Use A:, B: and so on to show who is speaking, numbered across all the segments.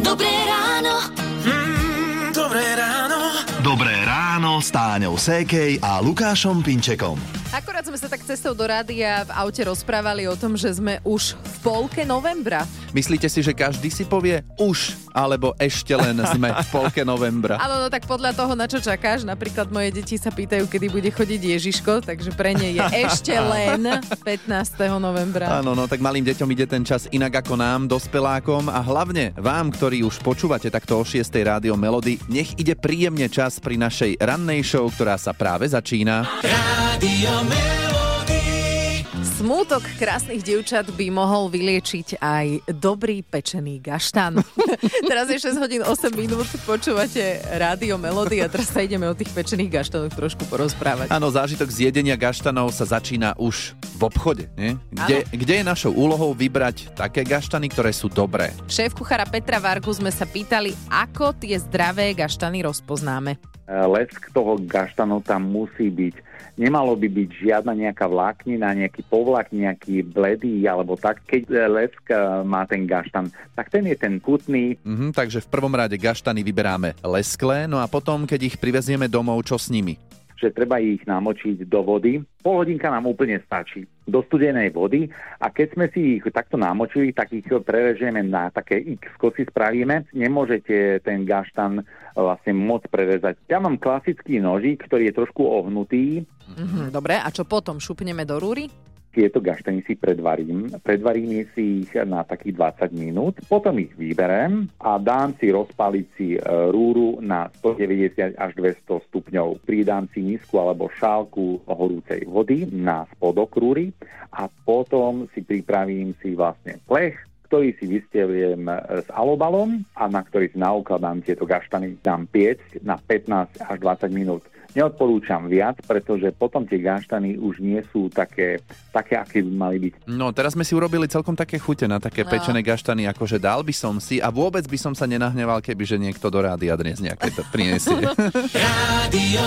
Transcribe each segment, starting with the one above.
A: Dobré ráno.
B: Mm, dobré ráno.
C: Dobré ráno s Táňou Sékej a Lukášom Pinčekom.
D: Akorát sme sa tak cestou do rádia v aute rozprávali o tom, že sme už v polke novembra.
E: Myslíte si, že každý si povie už, alebo ešte len sme v polke novembra?
D: Áno, no tak podľa toho, na čo čakáš. Napríklad moje deti sa pýtajú, kedy bude chodiť Ježiško, takže pre ne je ešte len 15. novembra.
E: Áno, no tak malým deťom ide ten čas inak ako nám, dospelákom a hlavne vám, ktorí už počúvate takto o 6. rádio Melody, nech ide príjemne čas pri našej rannej show, ktorá sa práve začína.
B: Melody.
D: Smútok krásnych dievčat by mohol vyliečiť aj dobrý pečený gaštan. teraz je 6 hodín 8 minút, počúvate rádio Melody a teraz sa ideme o tých pečených gaštanoch trošku porozprávať.
E: Áno, zážitok z jedenia gaštanov sa začína už v obchode, nie? Kde, kde je našou úlohou vybrať také gaštany, ktoré sú dobré?
D: Šéf kuchára Petra Vargu sme sa pýtali, ako tie zdravé gaštany rozpoznáme.
F: lesk toho gaštanu tam musí byť. Nemalo by byť žiadna nejaká vláknina, nejaký povlak, nejaký bledý alebo tak. Keď e, lesk e, má ten gaštan, tak ten je ten putný.
E: Mhm, takže v prvom rade gaštany vyberáme lesklé, no a potom, keď ich privezieme domov, čo s nimi?
F: Že treba ich namočiť do vody. Pol hodinka nám úplne stačí do studenej vody a keď sme si ich takto namočili, tak ich prerežeme na také X kosy spravíme. Nemôžete ten gaštan vlastne moc prerezať. Ja mám klasický nožík, ktorý je trošku ohnutý.
D: Mhm, dobre, a čo potom? Šupneme do rúry?
F: Tieto gaštany si predvarím. Predvarím si ich na takých 20 minút, potom ich vyberem a dám si rozpaliť si e, rúru na 190 až 200 stupňov. Pridám si misku alebo šálku horúcej vody na spodok rúry a potom si pripravím si vlastne plech, ktorý si vystielujem e, s alobalom a na ktorý si naukladám tieto gaštany. Dám piecť na 15 až 20 minút. Neodporúčam viac, pretože potom tie gaštany už nie sú také, také aké by mali byť.
E: No, teraz sme si urobili celkom také chute na také
D: No.
E: pečené gaštany, akože dal by som si a vôbec by som sa nenahneval, keby že niekto do rádia dnes nejaké to prinesie.
B: Rádio.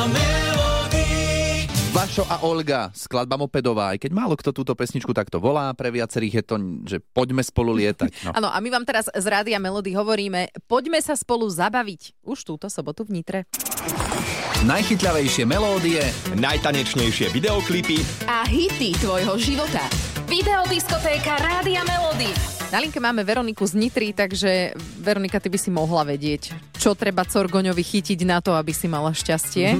E: Vašo a Olga, skladba Mopedová, aj keď málo kto túto pesničku takto volá, pre viacerých je to, že poďme spolu lietať. No.
D: Áno, a my vám teraz z Rádia Melody hovoríme, poďme sa spolu zabaviť už túto sobotu v Nitre.
C: Najchytľavejšie melódie
G: najtanečnejšie videoklipy
A: A hity tvojho života. Videodiskotéka Rádia Melody.
D: Na linke máme Veroniku z Nitry, takže Veronika, ty by si mohla vedieť, čo treba Corgoňovi chytiť na to, aby si mala šťastie.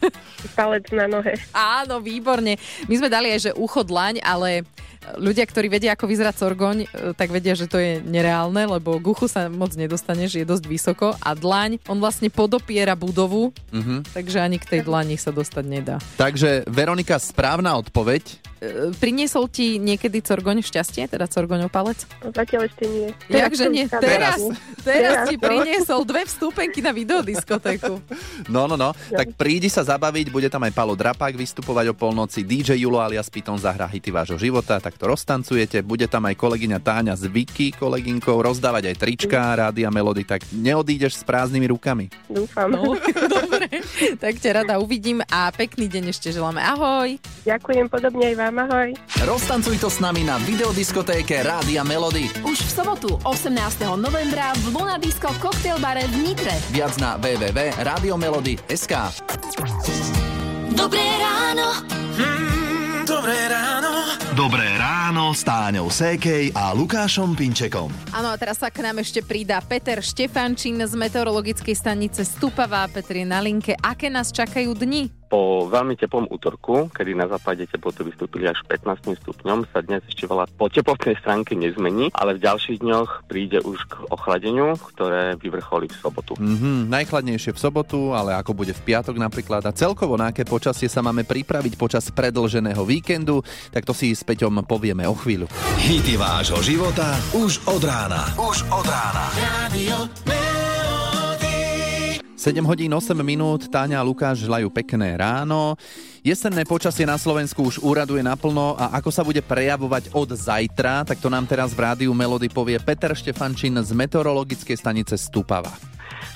H: palec na nohe.
D: Áno, výborne. My sme dali aj, že ucho dlaň, ale ľudia, ktorí vedia, ako vyzerá Corgoň, e, tak vedia, že to je nereálne, lebo k uchu sa moc nedostaneš, je dosť vysoko a dlaň, on vlastne podopiera budovu,
E: Mhm.
D: takže ani k tej dlani sa dostať nedá.
E: Takže Veronika, správna odpoveď.
D: E, Priniesol ti niekedy Corgoň šťastie, teda Corgoňov palec?
H: Zatiaľ ešte nie.
D: Jakže nie? Teraz,
H: sa-
D: teraz ti
H: no.
D: priniesol dve vstúpenky na videodiskotéku.
E: No, no, no. Tak prídi sa zabaviť, bude tam aj Palo Drapák vystupovať o polnoci, DJ Julo alias Piton zahrá hity vášho života, tak to roztancujete, bude tam aj kolegyňa Táňa z Vicky, kolegynkou, rozdávať aj trička, rádia Melody, tak neodídeš s prázdnymi rukami.
H: Dúfam.
D: No, dobre, tak ťa rada uvidím a pekný deň ešte želáme. Ahoj!
H: Ďakujem podobne aj vám. Ahoj.
C: Roztancuj to s nami na videodiskotéke Rádia Melody.
A: Už v sobotu 18. novembra v Luna Disco Cocktail Bare v Nitre.
C: Viac na www.radiomelody.sk
A: Dobré ráno.
B: Mm, dobré ráno.
C: Dobré ráno s Táňou Sékej a Lukášom Pinčekom.
D: Áno a teraz sa k nám ešte pridá Peter Štefančín z meteorologickej stanice Stupavá. Petr je na linke. Aké nás čakajú dni?
I: Po veľmi teplom útorku, kedy na západe teploty vystúpili až 15 stupňom, sa dnes ešte veľa po teplotnej stránke nezmení, ale v ďalších dňoch príde už k ochladeniu, ktoré vyvrcholí v sobotu.
E: Mhm, najchladnejšie v sobotu, ale ako bude v piatok napríklad a celkovo na aké počasie sa máme pripraviť počas predlženého víkendu, tak to si s Peťom povieme o chvíľu.
C: Hity vášho života už od rána. Už od rána.
B: Melody.
E: 7 hodín 8 minút, Táňa a Lukáš želajú pekné ráno. Jesenné počasie na Slovensku už úraduje naplno a ako sa bude prejavovať od zajtra, tak to nám teraz v rádiu Melody povie Peter Štefančín z meteorologickej stanice Stupava.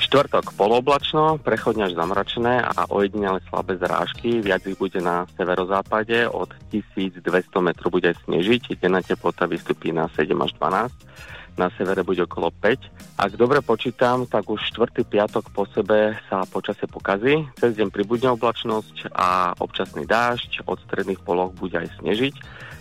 I: Štvrtok poloblačno, prechodne až zamračené a ojedinele slabé zrážky. Viac ich bude na severozápade, od 1200 metrov bude snežiť, denná teplota vystupí na 7 až 12. na severe bude okolo 5. Ak dobre počítam, tak už štvrtý piatok po sebe sa počasie pokazí. Cez deň pribudne oblačnosť a občasný dážď, od stredných poloh bude aj snežiť.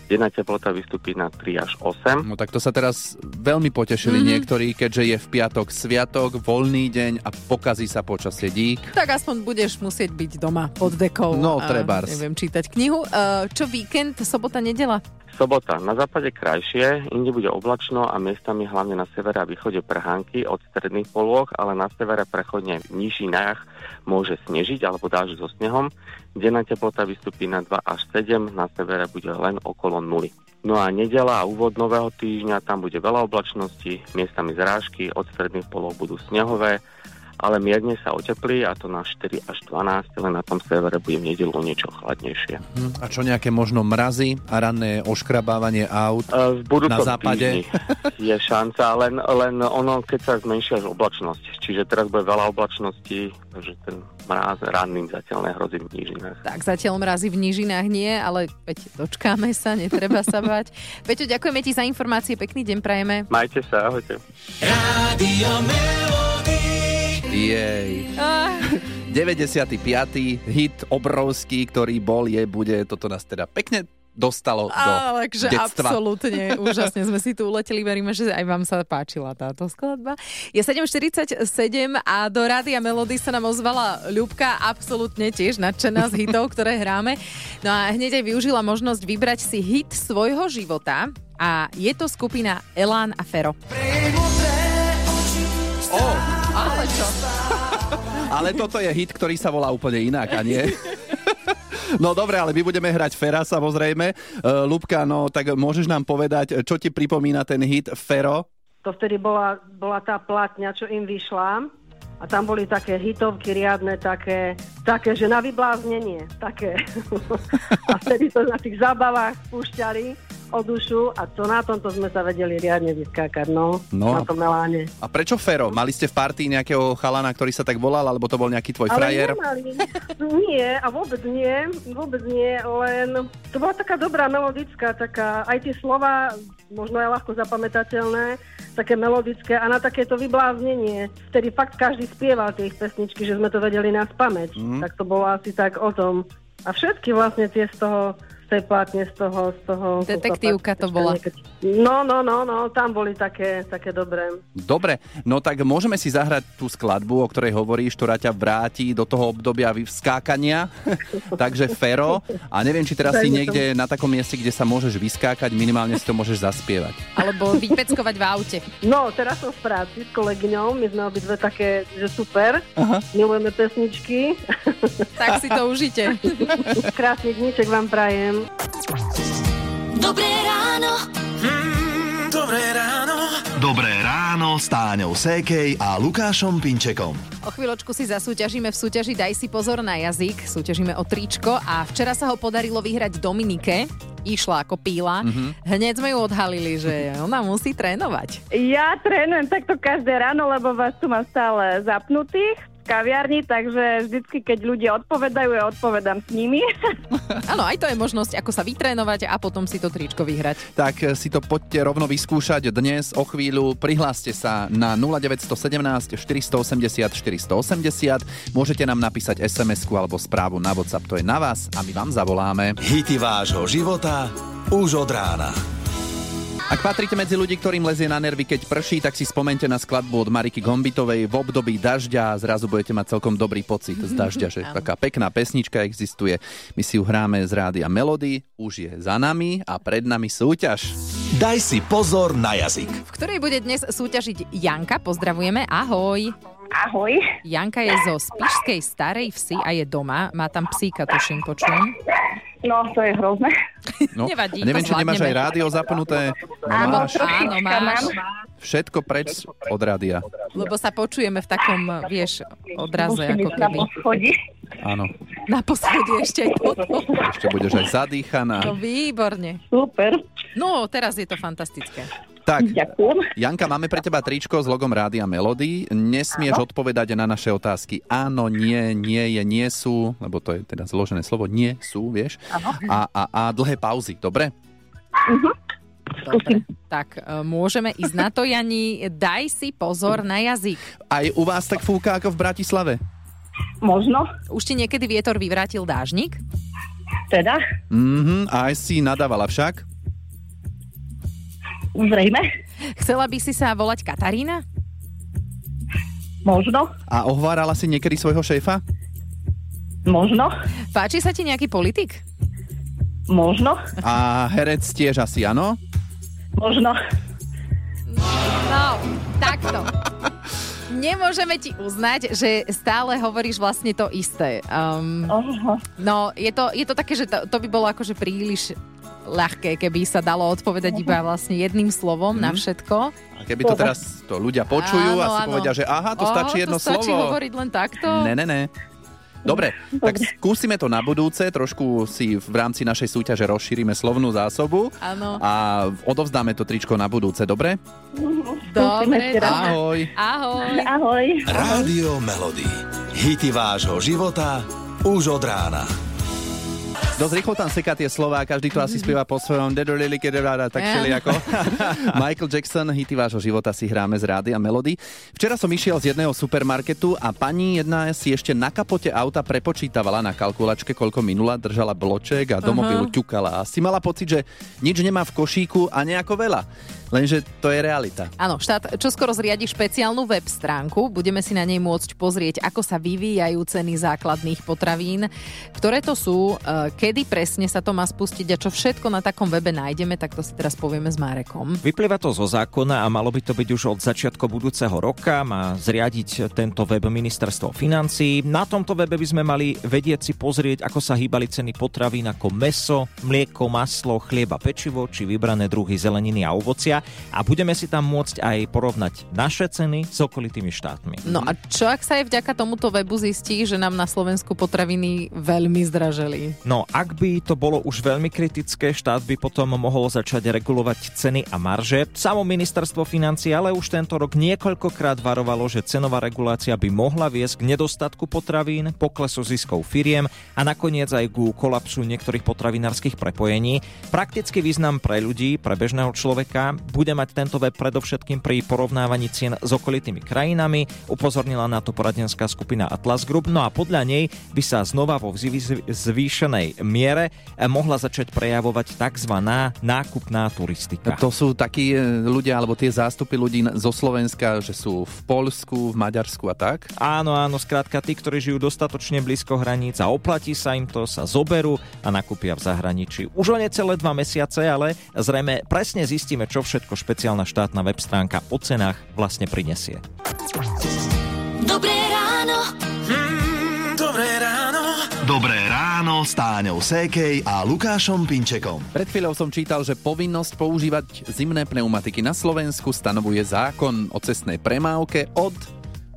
I: Denná teplota vystúpi na 3 až 8.
E: No tak to sa teraz veľmi potešili mm-hmm. niektorí, keďže je v piatok sviatok, voľný deň a pokazí sa počasie dík.
D: Tak aspoň budeš musieť byť doma pod dekou.
E: No,
D: a,
E: trebárs.
D: Neviem čítať knihu. Uh, čo víkend, sobota, nedela?
I: Sobota. Na západe krajšie, inde bude oblačno a miestami hlavne na severe a východe prhánky od stredných polôch, ale na severe prechodne v nížinách môže snežiť alebo dáž so snehom. Denná teplota vystupí na 2 až 7, na severe bude len okolo 0. No a nedela a úvod nového týždňa, tam bude veľa oblačností, miestami zrážky, od stredných polov budú snehové, ale mierne sa oteplí a to na 4 až 12, len na tom severe bude v nedelu niečo chladnejšie.
E: Hm, a čo nejaké možno mrazy a ranné oškrabávanie aut
I: Uh, v
E: na západe?
I: je šanca, len, len ono, keď sa zmenší až oblačnosť. Čiže teraz bude veľa oblačností, takže ten mráz ranným zatiaľ nehrozí v nížinách.
D: Tak zatiaľ mrazy v nížinách nie, ale veď dočkáme sa, netreba sa bať. Peťo, ďakujeme ti za informácie, pekný deň prajeme.
I: Majte sa, ahojte.
B: Rádio Melody.
E: Jej.
D: Ah,
E: 95. hit obrovský, ktorý bol, je, bude, toto nás teda pekne dostalo do
D: takže
E: detstva.
D: absolútne úžasne sme si tu uleteli. Veríme, že aj vám sa páčila táto skladba. Je 7.47 a do Rádia Melody sa nám ozvala Ľubka, absolútne tiež nadšená z hitov, ktoré hráme. No a hneď aj využila možnosť vybrať si hit svojho života a je to skupina Elán a Fero.
E: Oh,
D: Ale čo?
E: ale toto je hit, ktorý sa volá úplne inak, a nie? No dobre, ale my budeme hrať Fera samozrejme. Uh, Lubka, no tak môžeš nám povedať, čo ti pripomína ten hit Fero?
J: To vtedy bola, bola tá platňa, čo im vyšla. A tam boli také hitovky riadne, také, také že na vybláznenie. Také. a vtedy to na tých zábavách púšťali o dušu a to na tomto sme sa vedeli riadne vyskákať, no,
E: No.
J: na tom Meláne.
E: A prečo Fero? Mali ste v partii nejakého chalana, ktorý sa tak volal, alebo to bol nejaký tvoj frajer?
J: nemali. Nie, a vôbec nie, vôbec nie, len to bola taká dobrá melodická, taká, aj tie slova, možno aj ľahko zapamätateľné, také melodické a na takéto vybláznenie. Vtedy fakt každý spieval tie ich pesničky, že sme to vedeli na spameť.
E: Mhm.
J: Tak to bolo asi tak o tom. A všetky vlastne tie z toho plátne, z toho... Z toho
D: Detektívka to bola.
J: No, no, no, no, tam boli také, také dobré.
E: Dobre, no tak môžeme si zahrať tú skladbu, o ktorej hovoríš, ktorá ťa vráti do toho obdobia vyskákania. Takže Fero. A neviem, či teraz si niekde na takom mieste, kde sa môžeš vyskákať, minimálne si to môžeš zaspievať.
D: Alebo vypeckovať v aute.
J: No, teraz som v práci s kolegyňou, my sme obidve také, že super, Aha. milujeme pesničky.
D: Tak si to užite.
J: Krásny dníček vám prajem.
A: Dobré ráno.
B: Mm, dobré ráno.
C: Dobré ráno s Táňou Sékej a Lukášom Pinčekom.
D: O chvíľočku si zasúťažíme v súťaži Daj si pozor na jazyk. Súťažíme o tričko a včera sa ho podarilo vyhrať Dominike. Išla ako píla. Mm-hmm. Hneď sme ju odhalili, že ona musí trénovať.
K: Ja trénujem takto každé ráno, lebo vás tu mám stále zapnutých kaviarni, takže vždycky, keď ľudia odpovedajú, ja odpovedám s nimi.
D: Áno, aj to je možnosť, ako sa vytrénovať a potom si to tričko vyhrať.
E: Tak eh, si to poďte rovno vyskúšať dnes o chvíľu. Prihláste sa na 0917 480 480. Môžete nám napísať SMS-ku alebo správu na WhatsApp, to je na vás a my vám zavoláme.
G: Hity vášho života už od rána.
E: Ak patríte medzi ľudí, ktorým lezie na nervy, keď prší, tak si spomente na skladbu od Mariky Gombitovej v období dažďa a zrazu budete mať celkom dobrý pocit z dažďa, že taká pekná pesnička existuje. My si ju hráme z rádia Melody, už je za nami a pred nami súťaž.
G: Daj si pozor na jazyk.
D: V ktorej bude dnes súťažiť Janka. Pozdravujeme, ahoj.
K: Ahoj.
D: Janka je zo Spišskej starej vsi a je doma. Má tam psíka, tuším, počujem.
K: No, to je hrozné.
E: No,
D: Nevadí,
E: neviem, či nemáš aj rádio zapnuté. No,
K: Áno,
E: máš.
D: Áno, máš.
E: Všetko preč od rádia.
D: Lebo sa počujeme v takom, vieš, odraze,
K: Musím
D: ako keby.
E: Áno.
D: Na poschodí ešte aj toto.
E: Ešte budeš aj zadýchaná.
D: No výborne.
K: Super.
D: No, teraz je to fantastické.
E: Tak,
K: Ďakujem.
E: Janka, máme pre teba tričko s logom Rádia Melody. Nesmieš odpovedať na naše otázky áno, nie, nie je, nie sú, lebo to je teda zložené slovo, nie sú, vieš. A, a, a dlhé pauzy, dobre?
K: Skúsim.
D: Tak e, môžeme ísť na to, Jani. Daj si pozor na jazyk.
E: Aj u vás tak fúka ako v Bratislave?
K: Možno.
D: Už ti niekedy vietor vyvrátil dážnik?
K: Teda?
E: Mhm, a aj si nadávala však?
K: Zrejme.
D: Chcela by si sa volať Katarína?
K: Možno.
E: A ohvárala si niekedy svojho šéfa?
K: Možno.
D: Páči sa ti nejaký politik?
K: Možno.
E: A herec tiež asi, áno?
K: Možno.
D: No, takto. Nemôžeme ti uznať, že stále hovoríš vlastne to isté. Um, no, je to, je to také, že to, to by bolo akože príliš ľahké, keby sa dalo odpovedať iba vlastne jedným slovom na všetko.
E: A keby to teraz to ľudia počujú
D: Áno,
E: a si
D: áno.
E: povedia, že aha, to
D: Ó,
E: stačí jedno
D: to stačí
E: slovo.
D: hovoriť len takto?
E: Ne, ne, ne. Dobre, tak skúsime to na budúce, trošku si v rámci našej súťaže rozšírime slovnú zásobu
D: Áno.
E: a odovzdáme to tričko na budúce, dobre?
D: Dobre,
E: Ahoj.
D: Ahoj.
K: Ahoj.
G: Rádio Melody. Hity vášho života už od rána.
E: Dosť rýchlo tam seká tie slova, každý to asi spieva po svojom tak všelijako. Michael Jackson, hity vášho života si hráme z rády a melody. Včera som išiel z jedného supermarketu a pani jedna si ešte na kapote auta prepočítavala na kalkulačke, koľko minula, držala bloček a do mobilu ťukala. A si mala pocit, že nič nemá v košíku a nejako veľa. Lenže to je realita.
D: Áno, štát čoskoro zriadi špeciálnu web stránku. Budeme si na nej môcť pozrieť, ako sa vyvíjajú ceny základných potravín, ktoré to sú, e, kedy presne sa to má spustiť a čo všetko na takom webe nájdeme, tak to si teraz povieme s Márekom.
L: Vyplýva to zo zákona a malo by to byť už od začiatku budúceho roka. Má zriadiť tento web ministerstvo financí. Na tomto webe by sme mali vedieť si pozrieť, ako sa hýbali ceny potravín ako meso, mlieko, maslo, chlieba, pečivo či vybrané druhy zeleniny a ovocia. A budeme si tam môcť aj porovnať naše ceny s okolitými štátmi.
D: No a čo ak sa aj vďaka tomuto webu zistí, že nám na Slovensku potraviny veľmi zdraželi?
L: No, ak by to bolo už veľmi kritické, štát by potom mohol začať regulovať ceny a marže. Samo ministerstvo financí ale už tento rok niekoľkokrát varovalo, že cenová regulácia by mohla viesť k nedostatku potravín, poklesu ziskov firiem a nakoniec aj ku kolapsu niektorých potravinárskych prepojení. Praktický význam pre ľudí, pre bežného človeka bude mať tento web predovšetkým pri porovnávaní cien s okolitými krajinami. Upozornila na to poradenská skupina Atlas Group, no a podľa nej by sa znova vo zvý- zvýšenej miere eh, mohla začať prejavovať tzv. nákupná turistika.
E: To sú takí e, ľudia, alebo tie zástupy ľudí zo Slovenska, že sú v Polsku, v Maďarsku a tak?
L: Áno, áno, skrátka tí, ktorí žijú dostatočne blízko hraníc a oplatí sa im to, sa zoberú a nakúpia v zahraničí. Už o necelé dva mesiace, ale zrejme presne zistíme, čo všetko špeciálna štátna web stránka o cenách vlastne prinesie.
B: Dobré ráno.
C: S Táňou Sékej a Lukášom Pinčekom.
E: Pred chvíľou som čítal, že povinnosť používať zimné pneumatiky na Slovensku stanovuje zákon o cestnej premávke od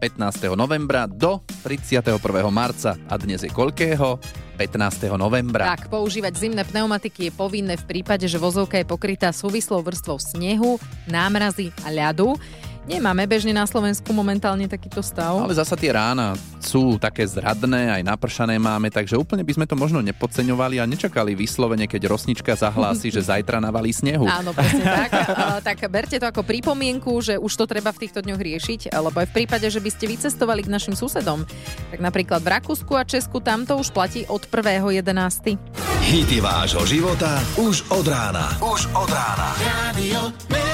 E: 15. novembra do 31. marca. A dnes je koľkého? 15. novembra.
D: Tak, používať zimné pneumatiky je povinné v prípade, že vozovka je pokrytá súvislou vrstvou snehu, námrazy a ľadu. Nemáme bežne na Slovensku momentálne takýto stav.
E: Ale zasa tie rána sú také zradné, aj napršané máme, takže úplne by sme to možno nepodceňovali a nečakali vyslovene, keď rosnička zahlási, že zajtra navalí snehu.
D: Áno, presne tak. Tak berte to ako pripomienku, že už to treba v týchto dňoch riešiť, lebo aj v prípade, že by ste vycestovali k našim susedom, tak napríklad v Rakúsku a Česku tam to už platí od 1.11.
G: Hity vášho života už od rána.
B: Už od rána. Radio